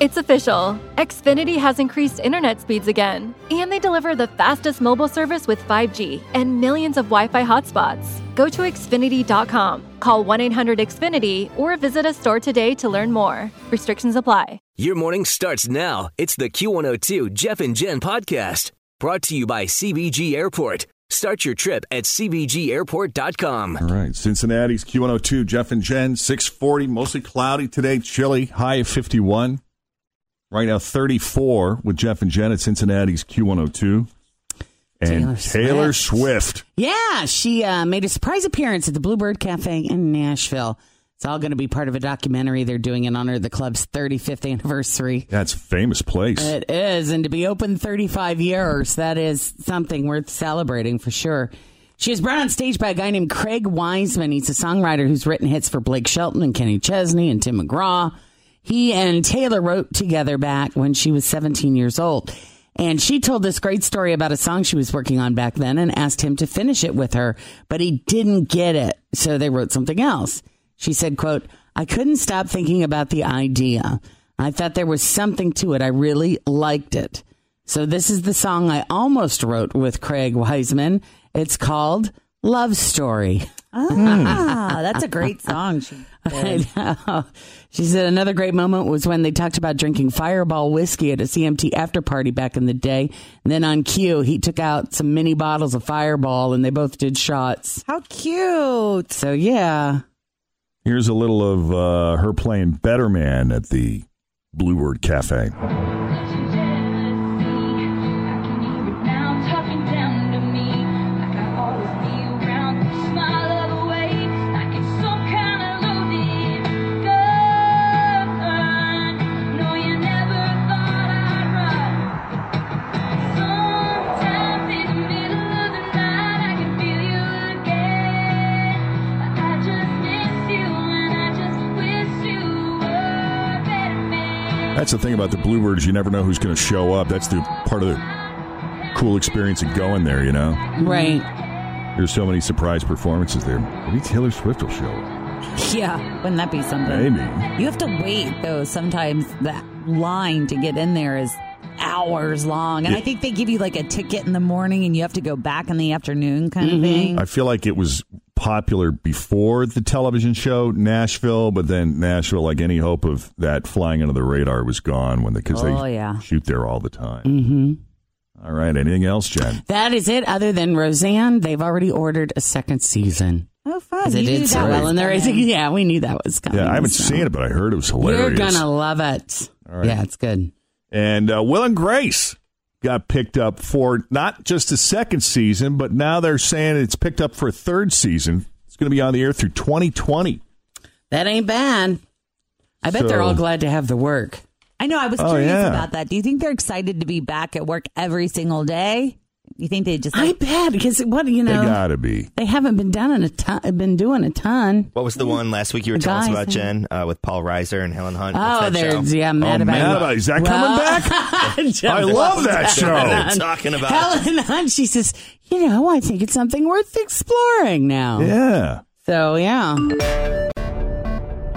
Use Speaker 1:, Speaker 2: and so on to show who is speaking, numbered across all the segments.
Speaker 1: It's official. Xfinity has increased internet speeds again, and they deliver the fastest mobile service with 5G and millions of Wi Fi hotspots. Go to Xfinity.com, call 1 800 Xfinity, or visit a store today to learn more. Restrictions apply.
Speaker 2: Your morning starts now. It's the Q102 Jeff and Jen podcast brought to you by CVG Airport. Start your trip at CVGAirport.com.
Speaker 3: All right. Cincinnati's Q102, Jeff and Jen, 640, mostly cloudy today, chilly, high of 51. Right now, 34 with Jeff and Jen at Cincinnati's Q102. And Taylor,
Speaker 4: Taylor
Speaker 3: Swift.
Speaker 4: Swift. Yeah, she uh, made a surprise appearance at the Bluebird Cafe in Nashville. It's all going to be part of a documentary they're doing in honor of the club's 35th anniversary.
Speaker 3: That's a famous place.
Speaker 4: It is. And to be open 35 years, that is something worth celebrating for sure. She was brought on stage by a guy named Craig Wiseman. He's a songwriter who's written hits for Blake Shelton and Kenny Chesney and Tim McGraw. He and Taylor wrote together back when she was 17 years old. And she told this great story about a song she was working on back then and asked him to finish it with her, but he didn't get it. So they wrote something else. She said, quote, I couldn't stop thinking about the idea. I thought there was something to it. I really liked it. So this is the song I almost wrote with Craig Wiseman. It's called Love Story.
Speaker 5: Ah, that's a great song. She.
Speaker 4: She said another great moment was when they talked about drinking Fireball whiskey at a CMT after party back in the day. And then on cue, he took out some mini bottles of Fireball and they both did shots.
Speaker 5: how cute.
Speaker 4: So yeah.
Speaker 3: Here's a little of uh, her playing Better Man at the Bluebird Cafe. That's the thing about the Bluebirds. You never know who's going to show up. That's the part of the cool experience of going there, you know?
Speaker 4: Right.
Speaker 3: There's so many surprise performances there. Maybe Taylor Swift will show up.
Speaker 5: Yeah, wouldn't that be something?
Speaker 3: Maybe.
Speaker 5: You have to wait though. Sometimes that line to get in there is hours long, and
Speaker 3: Yeah.
Speaker 5: I think they give you like a ticket in the morning, and you have to go back in the afternoon, kind
Speaker 4: Mm-hmm.
Speaker 5: of thing.
Speaker 3: I feel like it was popular before the television show Nashville, but then Nashville, like any hope of that flying under the radar, was gone when because
Speaker 5: Oh,
Speaker 3: they
Speaker 5: yeah.
Speaker 3: shoot there all the time. Mm-hmm. All right. Anything else, Jen?
Speaker 4: That is it. Other than Roseanne, they've already ordered a second season.
Speaker 5: Oh, fun!
Speaker 4: Because it did so
Speaker 5: that
Speaker 4: well
Speaker 5: was
Speaker 4: in the racing. Yeah, we knew that was coming.
Speaker 3: Yeah, I haven't
Speaker 4: so.
Speaker 3: seen it, but I heard it was hilarious.
Speaker 4: You're gonna love it.
Speaker 3: right.
Speaker 4: Yeah, it's good.
Speaker 3: And uh, Will and Grace got picked up for not just a second season, but now they're saying it's picked up for a third season. It's going to be on the air through 2020.
Speaker 4: That ain't bad. I bet they're all glad to have the work.
Speaker 5: I know. I was
Speaker 3: Oh,
Speaker 5: curious
Speaker 3: yeah.
Speaker 5: about that. Do you think they're excited to be back at work every single day? You think they just
Speaker 4: I bet because what do you know?
Speaker 3: They gotta be.
Speaker 4: They haven't been done in a ton. Been doing a ton.
Speaker 6: What was the one last week you were
Speaker 4: The
Speaker 6: telling us about. Jen, uh, with Paul Reiser and Helen Hunt?
Speaker 4: Oh,
Speaker 6: What's that
Speaker 4: they're
Speaker 6: show?
Speaker 4: yeah, mad
Speaker 3: oh,
Speaker 4: about
Speaker 3: Mad
Speaker 4: it.
Speaker 3: About- Is that
Speaker 4: Well-
Speaker 3: coming back? I love that show.
Speaker 6: I'm talking about.
Speaker 4: Helen Hunt. She says, you know, I think it's something worth exploring now.
Speaker 3: Yeah.
Speaker 4: So yeah.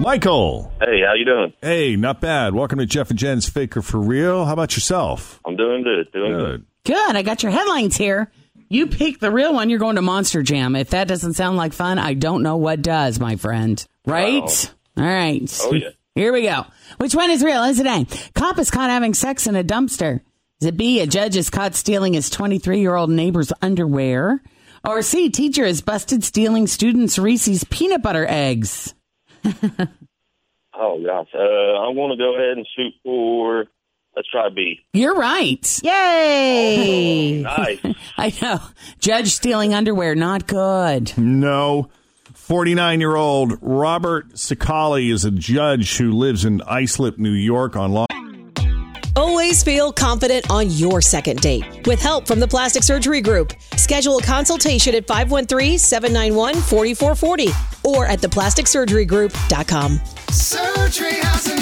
Speaker 3: Michael.
Speaker 7: Hey, how you doing?
Speaker 3: Hey, not bad. Welcome to Jeff and Jen's Faker for Real. How about yourself?
Speaker 7: I'm doing good. Doing good.
Speaker 3: Good.
Speaker 4: Good. I got your headlines here. You pick the real one. You're going to Monster Jam. If that doesn't sound like fun, I don't know what does, my friend. Right? All right.
Speaker 7: Oh, yeah.
Speaker 4: Here we go. Which one is real? Is it A? Cop is caught having sex in a dumpster. Is it B? A judge is caught stealing his 23 year old neighbor's underwear. Or C? Teacher is busted stealing students' Reese's peanut butter eggs.
Speaker 7: Oh gosh, uh, I'm going to go ahead and shoot for. Let's try B.
Speaker 4: You're right.
Speaker 5: Yay!
Speaker 7: Oh, nice.
Speaker 4: I know. Judge stealing underwear, not good.
Speaker 3: No. 49 year old Robert Cicale is a judge who lives in Islip, New York on law.
Speaker 8: Always feel confident on your second date. With help from the Plastic Surgery Group, schedule a consultation at 513-791-4440 or at theplasticsurgerygroup.com.
Speaker 9: Surgery has an art.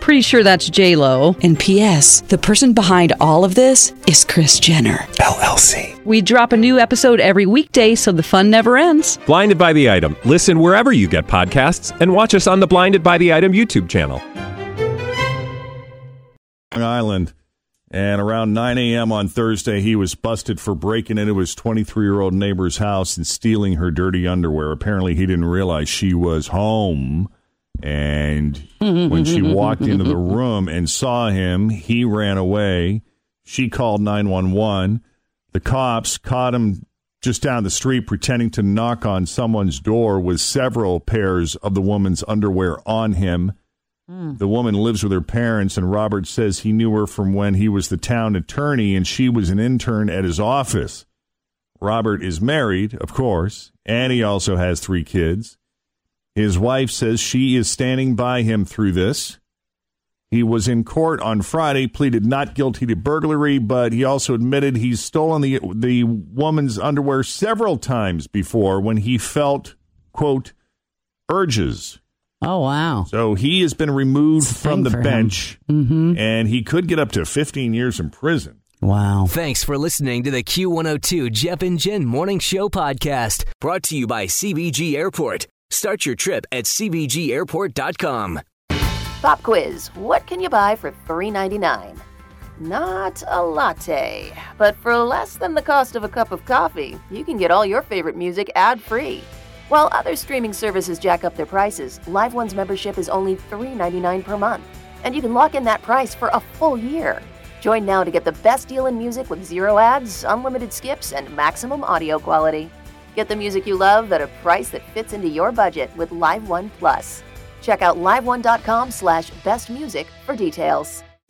Speaker 10: Pretty sure that's J Lo. And P.S. The person behind all of this is Kris Jenner
Speaker 11: LLC.
Speaker 10: We drop a new episode every weekday, so the fun never ends.
Speaker 11: Blinded by the item. Listen wherever you get podcasts, and watch us on the Blinded by the Item YouTube channel.
Speaker 3: Long Island. And around 9 a.m. on Thursday, he was busted for breaking into his 23 year old neighbor's house and stealing her dirty underwear. Apparently, he didn't realize she was home. And mm-hmm, when she mm-hmm, walked mm-hmm, into the room and saw him, he ran away. She called 911. The cops caught him just down the street pretending to knock on someone's door with several pairs of the woman's underwear on him. Mm. The woman lives with her parents, and Robert says he knew her from when he was the town attorney and she was an intern at his office. Robert is married, of course, and he also has three kids. His wife says she is standing by him through this. He was in court on Friday, pleaded not guilty to burglary, but he also admitted he's stolen the the woman's underwear several times before when he felt quote urges.
Speaker 4: Oh wow!
Speaker 3: So he has been removed from the bench,
Speaker 4: Mm-hmm.
Speaker 3: and he could get up to 15 years in prison.
Speaker 4: Wow.
Speaker 2: Thanks for listening to the Q102 Jeff and Jen Morning Show podcast, brought to you by CVG Airport. Start your trip at CVGAirport.com.
Speaker 12: Pop quiz What can you buy for $3.99? Not a latte, but for less than the cost of a cup of coffee, you can get all your favorite music ad free. While other streaming services jack up their prices, Live One's membership is only $3.99 per month, and you can lock in that price for a full year. Join now to get the best deal in music with zero ads, unlimited skips, and maximum audio quality. Get the music you love at a price that fits into your budget with Live One Plus. Check out liveone.com slash best music for details.